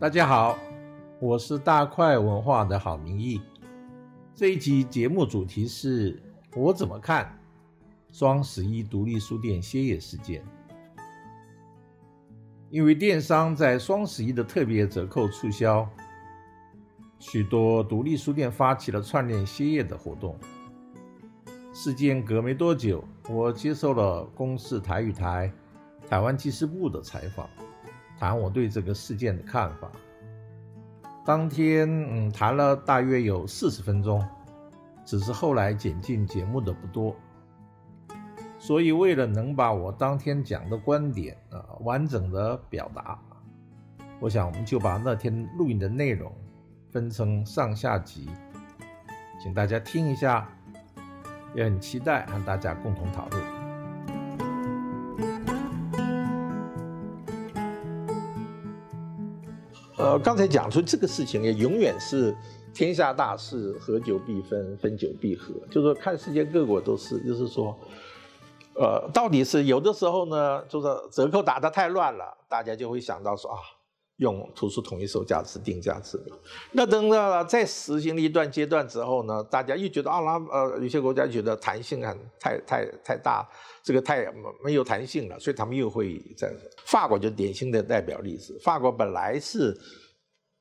大家好，我是大块文化的郝明义。这一集节目主题是我怎么看双十一独立书店歇业事件。因为电商在双十一的特别折扣促销，许多独立书店发起了串联歇业的活动。事件隔没多久，我接受了公视台语台台湾记事部的采访。谈我对这个事件的看法。当天，嗯，谈了大约有四十分钟，只是后来剪进节目的不多。所以，为了能把我当天讲的观点啊完整的表达，我想我们就把那天录音的内容分成上下集，请大家听一下，也很期待和大家共同讨论。呃，刚才讲出这个事情也永远是天下大事，合久必分，分久必合。就是说，看世界各国都是，就是说，呃，到底是有的时候呢，就是折扣打得太乱了，大家就会想到说啊。用图书统一售价制定价制那等到了在实行了一段阶段之后呢，大家又觉得啊，拉呃有些国家觉得弹性很太太太大，这个太没有弹性了，所以他们又会在法国就典型的代表例子，法国本来是。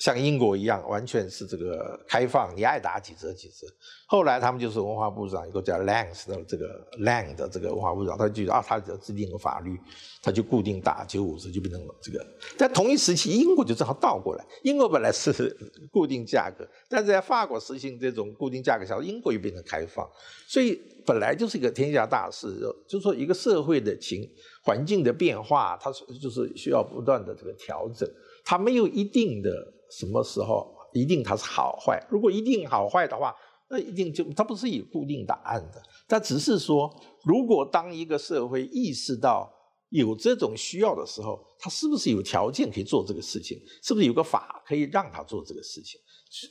像英国一样，完全是这个开放，你爱打几折几折。后来他们就是文化部长一个叫 Lang 的这个 Lang 的这个文化部长，他就啊，他只要制定个法律，他就固定打九五折，就变成了这个。在同一时期，英国就正好倒过来，英国本来是固定价格，但是在法国实行这种固定价格下，英国又变成开放，所以本来就是一个天下大事，就是说一个社会的情环境的变化，它是就是需要不断的这个调整，它没有一定的。什么时候一定它是好坏？如果一定好坏的话，那一定就它不是有固定答案的。它只是说，如果当一个社会意识到有这种需要的时候，它是不是有条件可以做这个事情？是不是有个法可以让他做这个事情？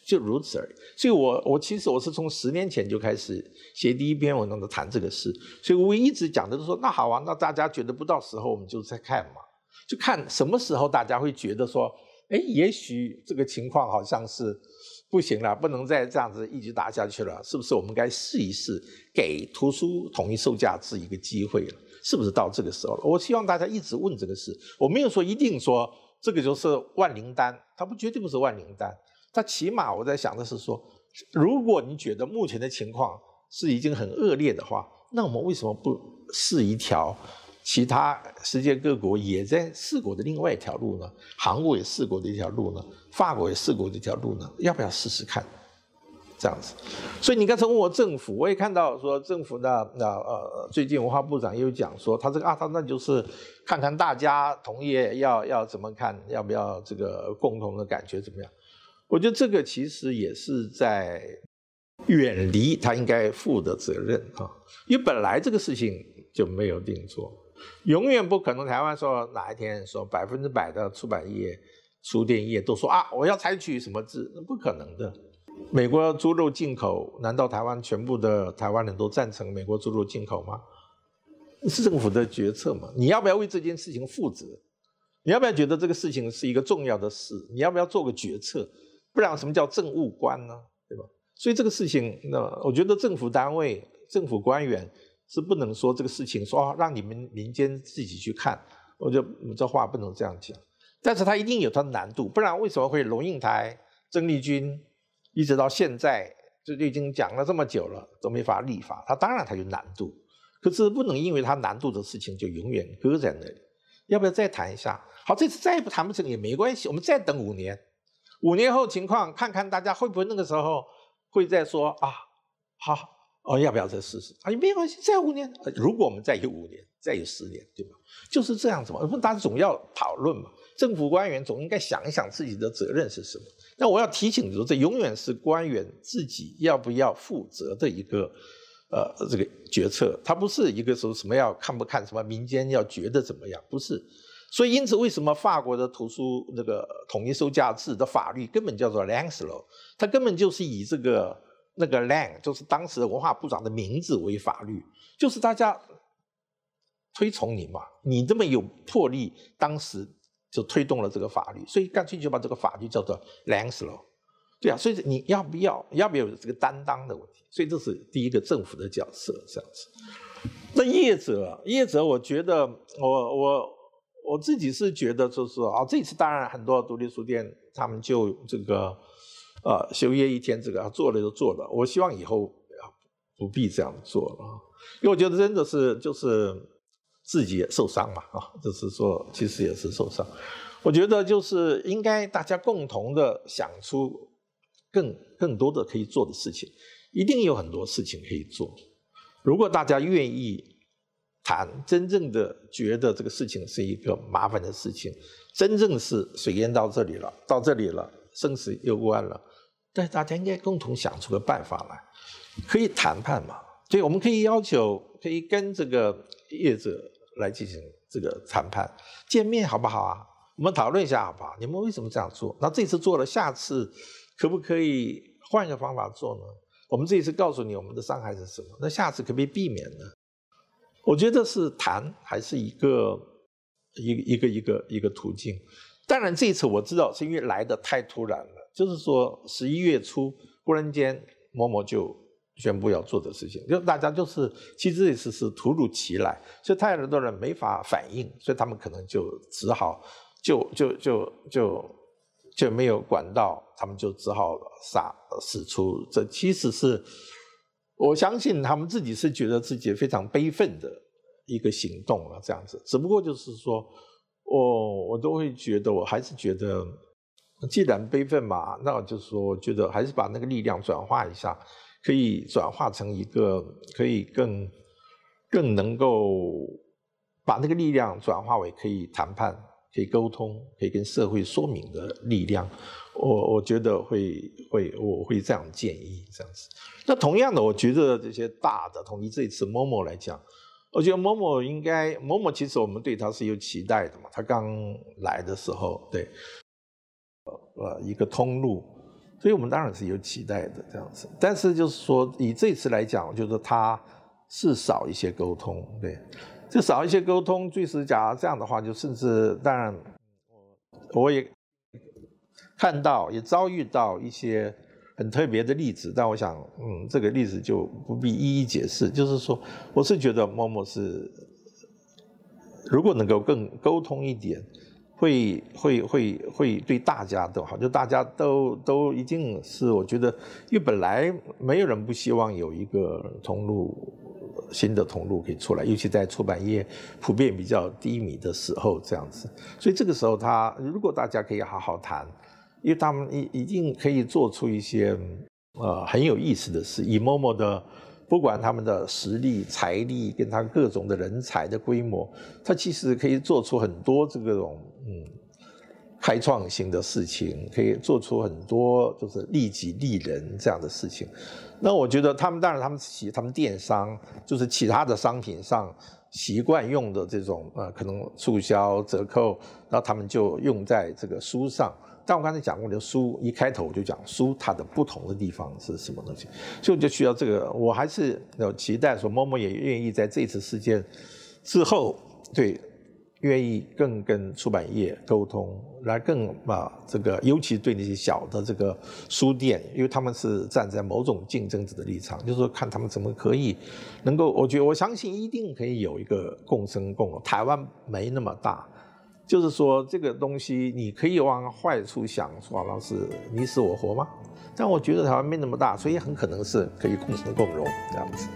就如此而已。所以我我其实我是从十年前就开始写第一篇文章的谈这个事，所以我一直讲的是说，那好啊，那大家觉得不到时候，我们就再看嘛，就看什么时候大家会觉得说。哎，也许这个情况好像是不行了，不能再这样子一直打下去了，是不是？我们该试一试，给图书统一售价制一个机会了，是不是到这个时候了？我希望大家一直问这个事，我没有说一定说这个就是万灵丹，它不绝对不是万灵丹，它起码我在想的是说，如果你觉得目前的情况是已经很恶劣的话，那我们为什么不试一条？其他世界各国也在试过的另外一条路呢？韩国也试过的一条路呢？法国也试过的一条路呢？要不要试试看？这样子。所以你刚才问我政府，我也看到说政府呢那呃，最近文化部长又讲说，他这个啊，他那就是看看大家同意要要怎么看，要不要这个共同的感觉怎么样？我觉得这个其实也是在远离他应该负的责任啊，因为本来这个事情就没有定做。永远不可能。台湾说哪一天说百分之百的出版业、书店业都说啊，我要采取什么制？那不可能的。美国猪肉进口，难道台湾全部的台湾人都赞成美国猪肉进口吗？是政府的决策嘛？你要不要为这件事情负责？你要不要觉得这个事情是一个重要的事？你要不要做个决策？不然什么叫政务官呢？对吧？所以这个事情，那我觉得政府单位、政府官员。是不能说这个事情说让你们民间自己去看，我就这话不能这样讲。但是它一定有它的难度，不然为什么会龙应台、曾丽君一直到现在就已经讲了这么久了都没法立法？它当然它有难度，可是不能因为它难度的事情就永远搁在那里。要不要再谈一下？好，这次再不谈不成也没关系，我们再等五年，五年后情况看看大家会不会那个时候会再说啊？好。哦，要不要再试试？啊，没关系，再五年。如果我们再有五年，再有十年，对吧？就是这样子嘛。大家总要讨论嘛。政府官员总应该想一想自己的责任是什么。那我要提醒你说，这永远是官员自己要不要负责的一个呃这个决策。他不是一个说什么要看不看什么民间要觉得怎么样，不是。所以因此，为什么法国的图书那个统一收价制的法律根本叫做 Lancelot，它根本就是以这个。那个 Lang 就是当时的文化部长的名字为法律，就是大家推崇你嘛，你这么有魄力，当时就推动了这个法律，所以干脆就把这个法律叫做 Lands Law。对啊，所以你要不要要不要有这个担当的问题？所以这是第一个政府的角色这样子。那业者，业者，我觉得我我我自己是觉得就是啊，这次当然很多独立书店他们就这个啊休业一天，这个做了就做了。我希望以后啊不必这样做了，因为我觉得真的是就是自己也受伤嘛啊，就是说其实也是受伤。我觉得就是应该大家共同的想出。更更多的可以做的事情，一定有很多事情可以做。如果大家愿意谈，真正的觉得这个事情是一个麻烦的事情，真正是水淹到这里了，到这里了，生死攸关了，但是大家应该共同想出个办法来，可以谈判嘛？所以我们可以要求，可以跟这个业者来进行这个谈判，见面好不好啊？我们讨论一下好不好？你们为什么这样做？那这次做了，下次。可不可以换一个方法做呢？我们这一次告诉你我们的伤害是什么，那下次可不可以避免呢？我觉得是谈还是一个一一个一个一个途径。当然这一次我知道是因为来的太突然了，就是说十一月初忽然间某某就宣布要做的事情，就大家就是其实这次是突如其来，所以太多人没法反应，所以他们可能就只好就就就就。就没有管道，他们就只好杀使出。这其实是我相信他们自己是觉得自己非常悲愤的一个行动了，这样子。只不过就是说，我我都会觉得，我还是觉得，既然悲愤嘛，那我就是说，我觉得还是把那个力量转化一下，可以转化成一个可以更更能够把那个力量转化为可以谈判。可以沟通，可以跟社会说明的力量，我我觉得会会我会这样建议这样子。那同样的，我觉得这些大的，同一这次某某来讲，我觉得某某应该某某其实我们对他是有期待的嘛。他刚来的时候，对，呃一个通路，所以我们当然是有期待的这样子。但是就是说，以这次来讲，我觉得他是少一些沟通，对。就少一些沟通，最实假如这样的话，就甚至当然，我我也看到也遭遇到一些很特别的例子，但我想，嗯，这个例子就不必一一解释。就是说，我是觉得某某是如果能够更沟通一点，会会会会对大家都好，就大家都都一定是我觉得，因为本来没有人不希望有一个通路。新的通路可以出来，尤其在出版业普遍比较低迷的时候，这样子。所以这个时候，他如果大家可以好好谈，因为他们一一定可以做出一些呃很有意思的事。以某某的，不管他们的实力、财力，跟他各种的人才的规模，他其实可以做出很多这种嗯开创性的事情，可以做出很多就是利己利人这样的事情。那我觉得他们当然他们其他们电商就是其他的商品上习惯用的这种呃可能促销折扣，然后他们就用在这个书上。但我刚才讲过的书一开头我就讲书它的不同的地方是什么东西，所以我就需要这个，我还是有期待说某某也愿意在这次事件之后对。愿意更跟出版业沟通，来更啊这个，尤其对那些小的这个书店，因为他们是站在某种竞争者的立场，就是说看他们怎么可以能够，我觉得我相信一定可以有一个共生共荣。台湾没那么大，就是说这个东西你可以往坏处想，说好像是你死我活吗？但我觉得台湾没那么大，所以很可能是可以共存共荣这样子。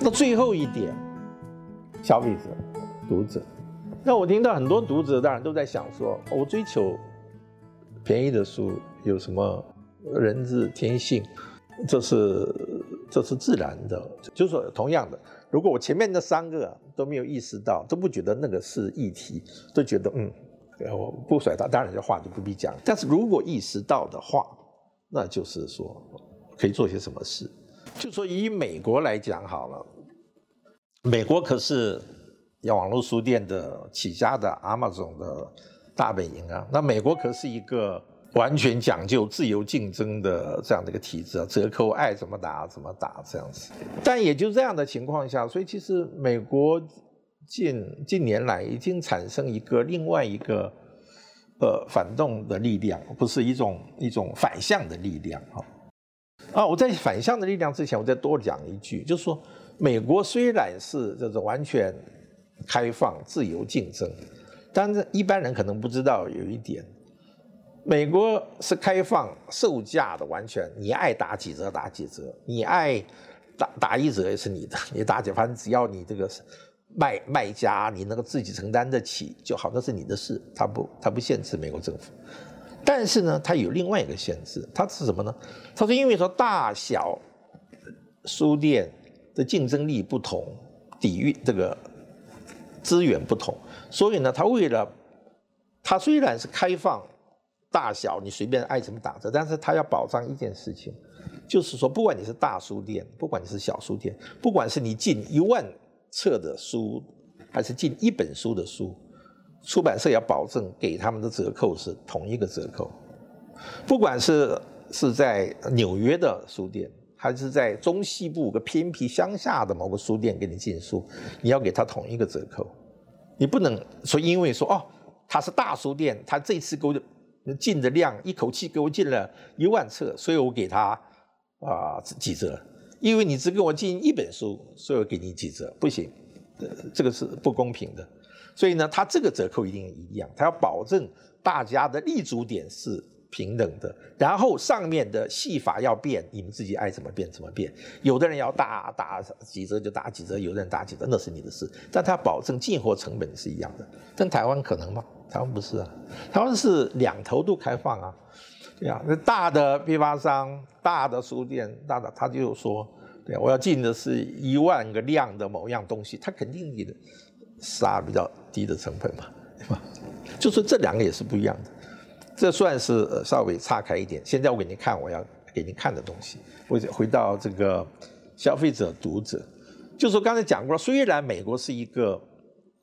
那最后一点，消费者、读者，那我听到很多读者当然都在想说，我追求便宜的书有什么人之天性？这是这是自然的。就是说，同样的，如果我前面那三个都没有意识到，都不觉得那个是议题，都觉得嗯，我不甩他，当然这话就不必讲。但是如果意识到的话，那就是说可以做些什么事。就说以美国来讲好了，美国可是要网络书店的起家的 Amazon 的大本营啊。那美国可是一个完全讲究自由竞争的这样的一个体制啊，折扣爱怎么打怎么打这样子。但也就这样的情况下，所以其实美国近近年来已经产生一个另外一个呃反动的力量，不是一种一种反向的力量哈。啊，我在反向的力量之前，我再多讲一句，就是说，美国虽然是这种完全开放、自由竞争，但是一般人可能不知道有一点。美国是开放售价的，完全你爱打几折打几折，你爱打打一折也是你的，你打几，反正只要你这个卖卖家你能够自己承担得起就好，那是你的事，他不他不限制美国政府。但是呢，它有另外一个限制，它是什么呢？它是因为说大小书店的竞争力不同，抵御这个资源不同，所以呢，它为了它虽然是开放。大小你随便爱怎么打折，但是他要保障一件事情，就是说，不管你是大书店，不管你是小书店，不管是你进一万册的书，还是进一本书的书，出版社要保证给他们的折扣是同一个折扣。不管是是在纽约的书店，还是在中西部个偏僻乡下的某个书店给你进书，你要给他同一个折扣。你不能说因为说哦，他是大书店，他这次给我。进的量一口气给我进了一万册，所以我给他啊几折。因为你只给我进一本书，所以我给你几折，不行，这个是不公平的。所以呢，他这个折扣一定一样，他要保证大家的立足点是平等的。然后上面的戏法要变，你们自己爱怎么变怎么变。有的人要打打几折就打几折，有的人打几折那是你的事。但他保证进货成本是一样的。但台湾可能吗？台湾不是啊，台湾是两头都开放啊，对啊，那大的批发商、大的书店、大的他就说，对，我要进的是一万个量的某样东西，他肯定你的杀比较低的成本嘛，对吧？就说这两个也是不一样的，这算是稍微岔开一点。现在我给您看我要给您看的东西，我回到这个消费者、读者，就说刚才讲过了，虽然美国是一个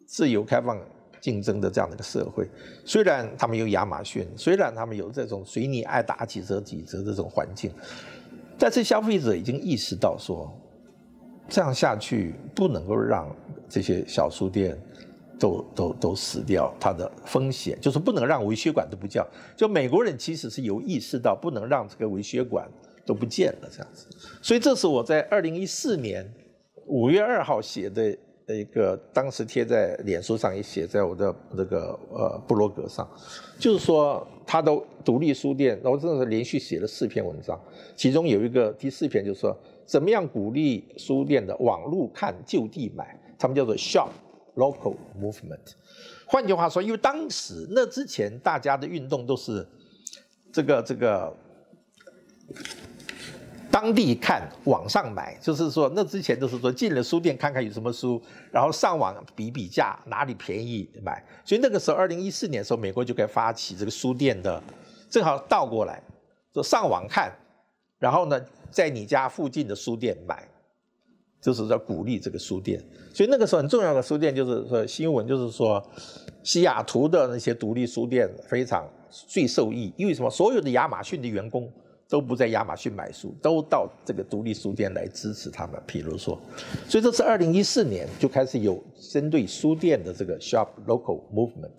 自由开放。竞争的这样的一个社会，虽然他们有亚马逊，虽然他们有这种随你爱打几折几折这种环境，但是消费者已经意识到说，这样下去不能够让这些小书店都都都死掉，它的风险就是不能让维血馆都不叫。就美国人其实是有意识到不能让这个维血馆都不见了这样子，所以这是我在二零一四年五月二号写的。的一个当时贴在脸书上也写在我的这个呃部落格上，就是说他的独立书店，我真的是连续写了四篇文章，其中有一个第四篇就是说怎么样鼓励书店的网路看就地买，他们叫做 shop local movement。换句话说，因为当时那之前大家的运动都是这个这个。当地看，网上买，就是说，那之前都是说进了书店看看有什么书，然后上网比比价，哪里便宜买。所以那个时候，二零一四年的时候，美国就该发起这个书店的，正好倒过来，就上网看，然后呢，在你家附近的书店买，就是在鼓励这个书店。所以那个时候很重要的书店就是说新闻，就是说西雅图的那些独立书店非常最受益，因为什么？所有的亚马逊的员工。都不在亚马逊买书，都到这个独立书店来支持他们。譬如说，所以这是二零一四年就开始有针对书店的这个 shop local movement，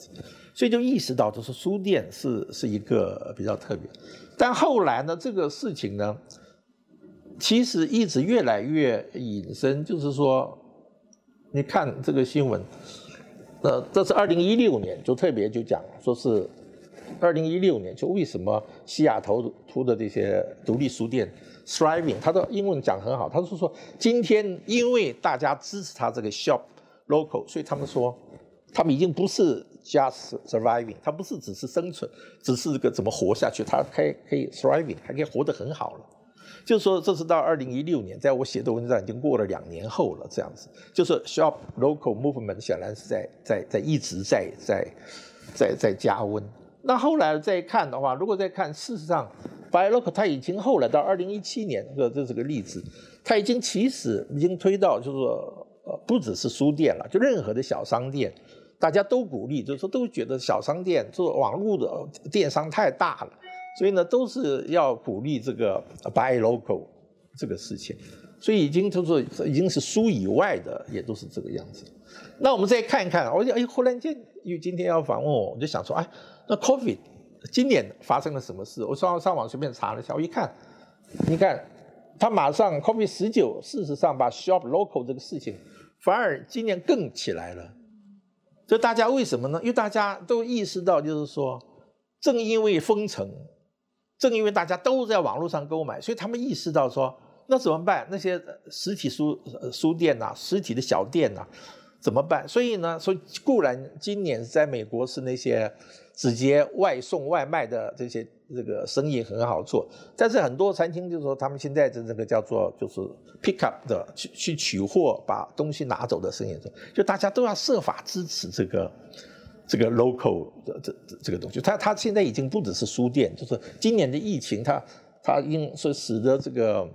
所以就意识到就是书店是是一个比较特别。但后来呢，这个事情呢，其实一直越来越隐身，就是说，你看这个新闻，呃，这是二零一六年就特别就讲说是。二零一六年，就为什么西雅图图的这些独立书店 thriving，他的英文讲很好，他是说今天因为大家支持他这个 shop local，所以他们说他们已经不是 just surviving，他不是只是生存，只是个怎么活下去，他可以可以 thriving，还可以活得很好了。就是说这是到二零一六年，在我写的文章已经过了两年后了，这样子，就是 shop local movement 显然是在在在一直在在在在加温。那后来再看的话，如果再看，事实上，Buy Local 它已经后来到二零一七年，这这是个例子，它已经其实已经推到，就是说，不只是书店了，就任何的小商店，大家都鼓励，就是说都觉得小商店做网络的电商太大了，所以呢，都是要鼓励这个 buy local 这个事情。所以已经就是已经是书以外的，也都是这个样子。那我们再看一看，我就哎，忽然间因为今天要访问我，我就想说，哎，那 COVID 今年发生了什么事？我上上网随便查了一下，我一看，你看，他马上 COVID 十九，事实上把 shop local 这个事情，反而今年更起来了。这大家为什么呢？因为大家都意识到，就是说，正因为封城，正因为大家都在网络上购买，所以他们意识到说。那怎么办？那些实体书书店呐，实体的小店呐，怎么办？所以呢，所以固然今年在美国是那些直接外送外卖的这些这个生意很好做，但是很多餐厅就是说他们现在的这个叫做就是 pick up 的去去取货把东西拿走的生意，就大家都要设法支持这个这个 local 的这这个东西。他他现在已经不只是书店，就是今年的疫情，它它因是使得这个。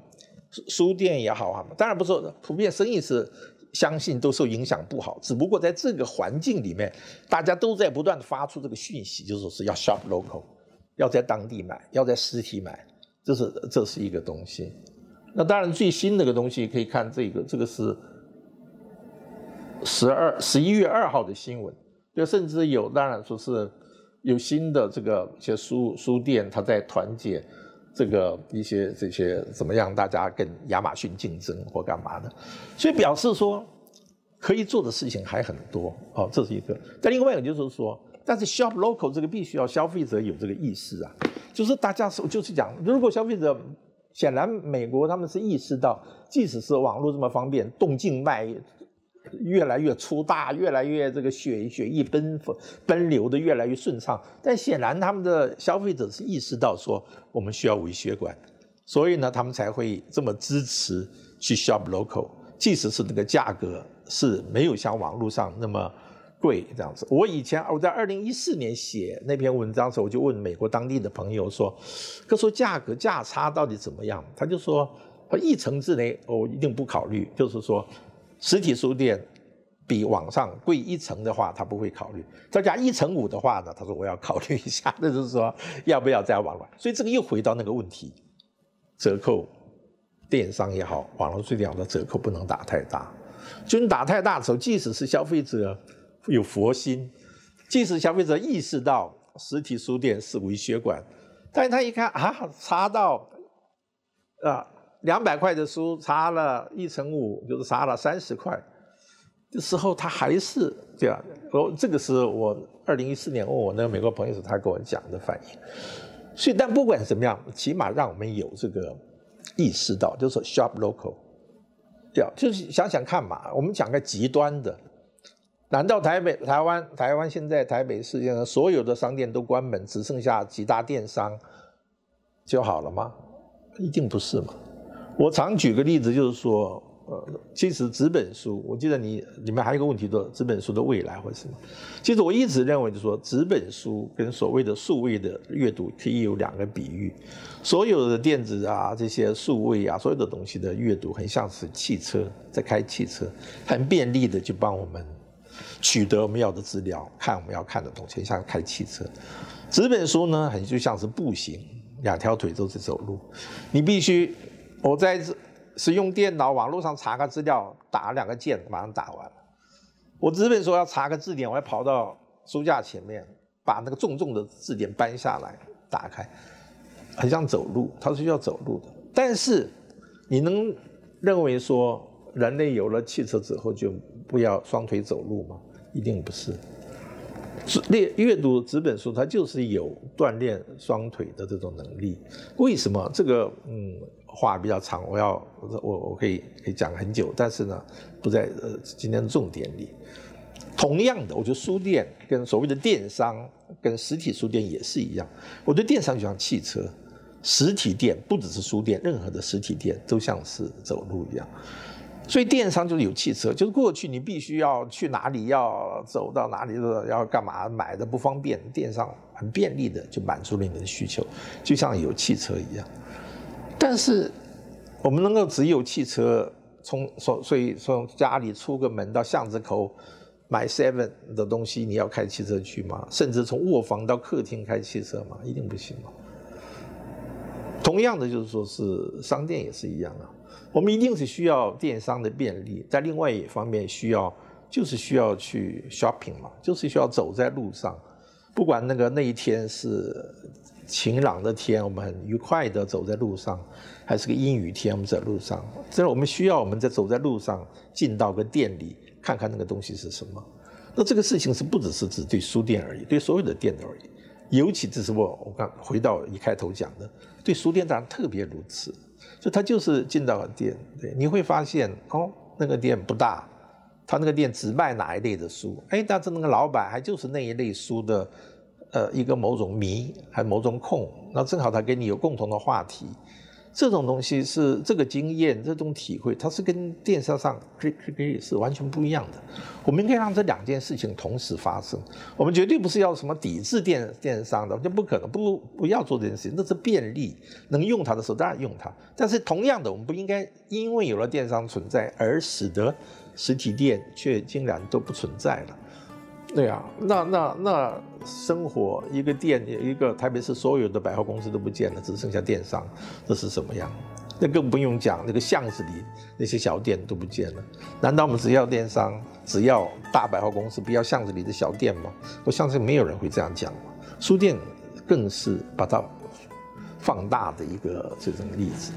书店也好啊，当然不说普遍生意是相信都受影响不好，只不过在这个环境里面，大家都在不断的发出这个讯息，就是说是要 shop local，要在当地买，要在实体买，这是这是一个东西。那当然最新那个东西可以看这个，这个是十二十一月二号的新闻，就甚至有当然说是有新的这个一些书书店，它在团结。这个一些这些怎么样？大家跟亚马逊竞争或干嘛的？所以表示说可以做的事情还很多哦，这是一个。但另外一个就是说，但是 shop local 这个必须要消费者有这个意识啊，就是大家是就是讲，如果消费者显然美国他们是意识到，即使是网络这么方便，动静脉。越来越粗大，越来越这个血血液奔奔流的越来越顺畅，但显然他们的消费者是意识到说我们需要微血管，所以呢，他们才会这么支持去 shop local，即使是那个价格是没有像网络上那么贵这样子。我以前我在二零一四年写那篇文章的时候，我就问美国当地的朋友说，他说价格价差到底怎么样？他就说他，一层之内我一定不考虑，就是说。实体书店比网上贵一层的话，他不会考虑；再加一层五的话呢，他说我要考虑一下。那就是说，要不要在网络？所以这个又回到那个问题：折扣，电商也好，网络书店的折扣不能打太大。就你打太大的时候，即使是消费者有佛心，即使消费者意识到实体书店是微血管，但是他一看啊，查到啊。两百块的书，差了一成五，就是差了三十块的时候，他还是这样。我这个是我二零一四年问我那个美国朋友时，他跟我讲的反应。所以，但不管怎么样，起码让我们有这个意识到，就是 shop local，对就是想想看嘛。我们讲个极端的，难道台北、台湾、台湾现在台北市上所有的商店都关门，只剩下几大电商就好了吗？一定不是嘛。我常举个例子，就是说，呃，其实纸本书，我记得你里面还有一个问题，说纸本书的未来或者什么。其实我一直认为，就是说，纸本书跟所谓的数位的阅读可以有两个比喻。所有的电子啊，这些数位啊，所有的东西的阅读，很像是汽车在开汽车，很便利的就帮我们取得我们要的资料，看我们要看的东西，很像开汽车。纸本书呢，很就像是步行，两条腿都是走路，你必须。我在使用电脑网络上查个资料，打两个键，马上打完了。我纸本说要查个字典，我要跑到书架前面，把那个重重的字典搬下来，打开，很像走路，它是需要走路的。但是你能认为说人类有了汽车之后就不要双腿走路吗？一定不是。阅阅读纸本书，它就是有锻炼双腿的这种能力。为什么？这个嗯。话比较长，我要我我可以可以讲很久，但是呢，不在呃今天的重点里。同样的，我觉得书店跟所谓的电商跟实体书店也是一样。我觉得电商就像汽车，实体店不只是书店，任何的实体店都像是走路一样。所以电商就是有汽车，就是过去你必须要去哪里，要走到哪里，要干嘛买的不方便，电商很便利的就满足了你的需求，就像有汽车一样。但是，我们能够只有汽车从所所以从家里出个门到巷子口买 seven 的东西，你要开汽车去吗？甚至从卧房到客厅开汽车吗？一定不行嘛。同样的，就是说是商店也是一样啊。我们一定是需要电商的便利，在另外一方面需要就是需要去 shopping 嘛，就是需要走在路上，不管那个那一天是晴朗的天，我们很愉快的走在路上，还是个阴雨天，我们在路上，这我们需要我们在走在路上进到个店里看看那个东西是什么。那这个事情是不只是指对书店而已，对所有的店而已，尤其这是我我刚回到一开头讲的，对书店当然特别如此。就他就是进到了店，对，你会发现哦，那个店不大，他那个店只卖哪一类的书，哎，但是那个老板还就是那一类书的，呃，一个某种迷，还某种控，那正好他跟你有共同的话题。这种东西是这个经验，这种体会，它是跟电商上可可以是完全不一样的。我们应该让这两件事情同时发生。我们绝对不是要什么抵制电电商的，就不可能，不不要做这件事情。那是便利，能用它的时候当然用它。但是同样的，我们不应该因为有了电商存在而使得实体店却竟然都不存在了。对啊，那那那生活一个店一个台北市所有的百货公司都不见了，只剩下电商，这是什么样？那更不用讲那个巷子里那些小店都不见了。难道我们只要电商，只要大百货公司，不要巷子里的小店吗？我相信没有人会这样讲。书店更是把它放大的一个这种例子。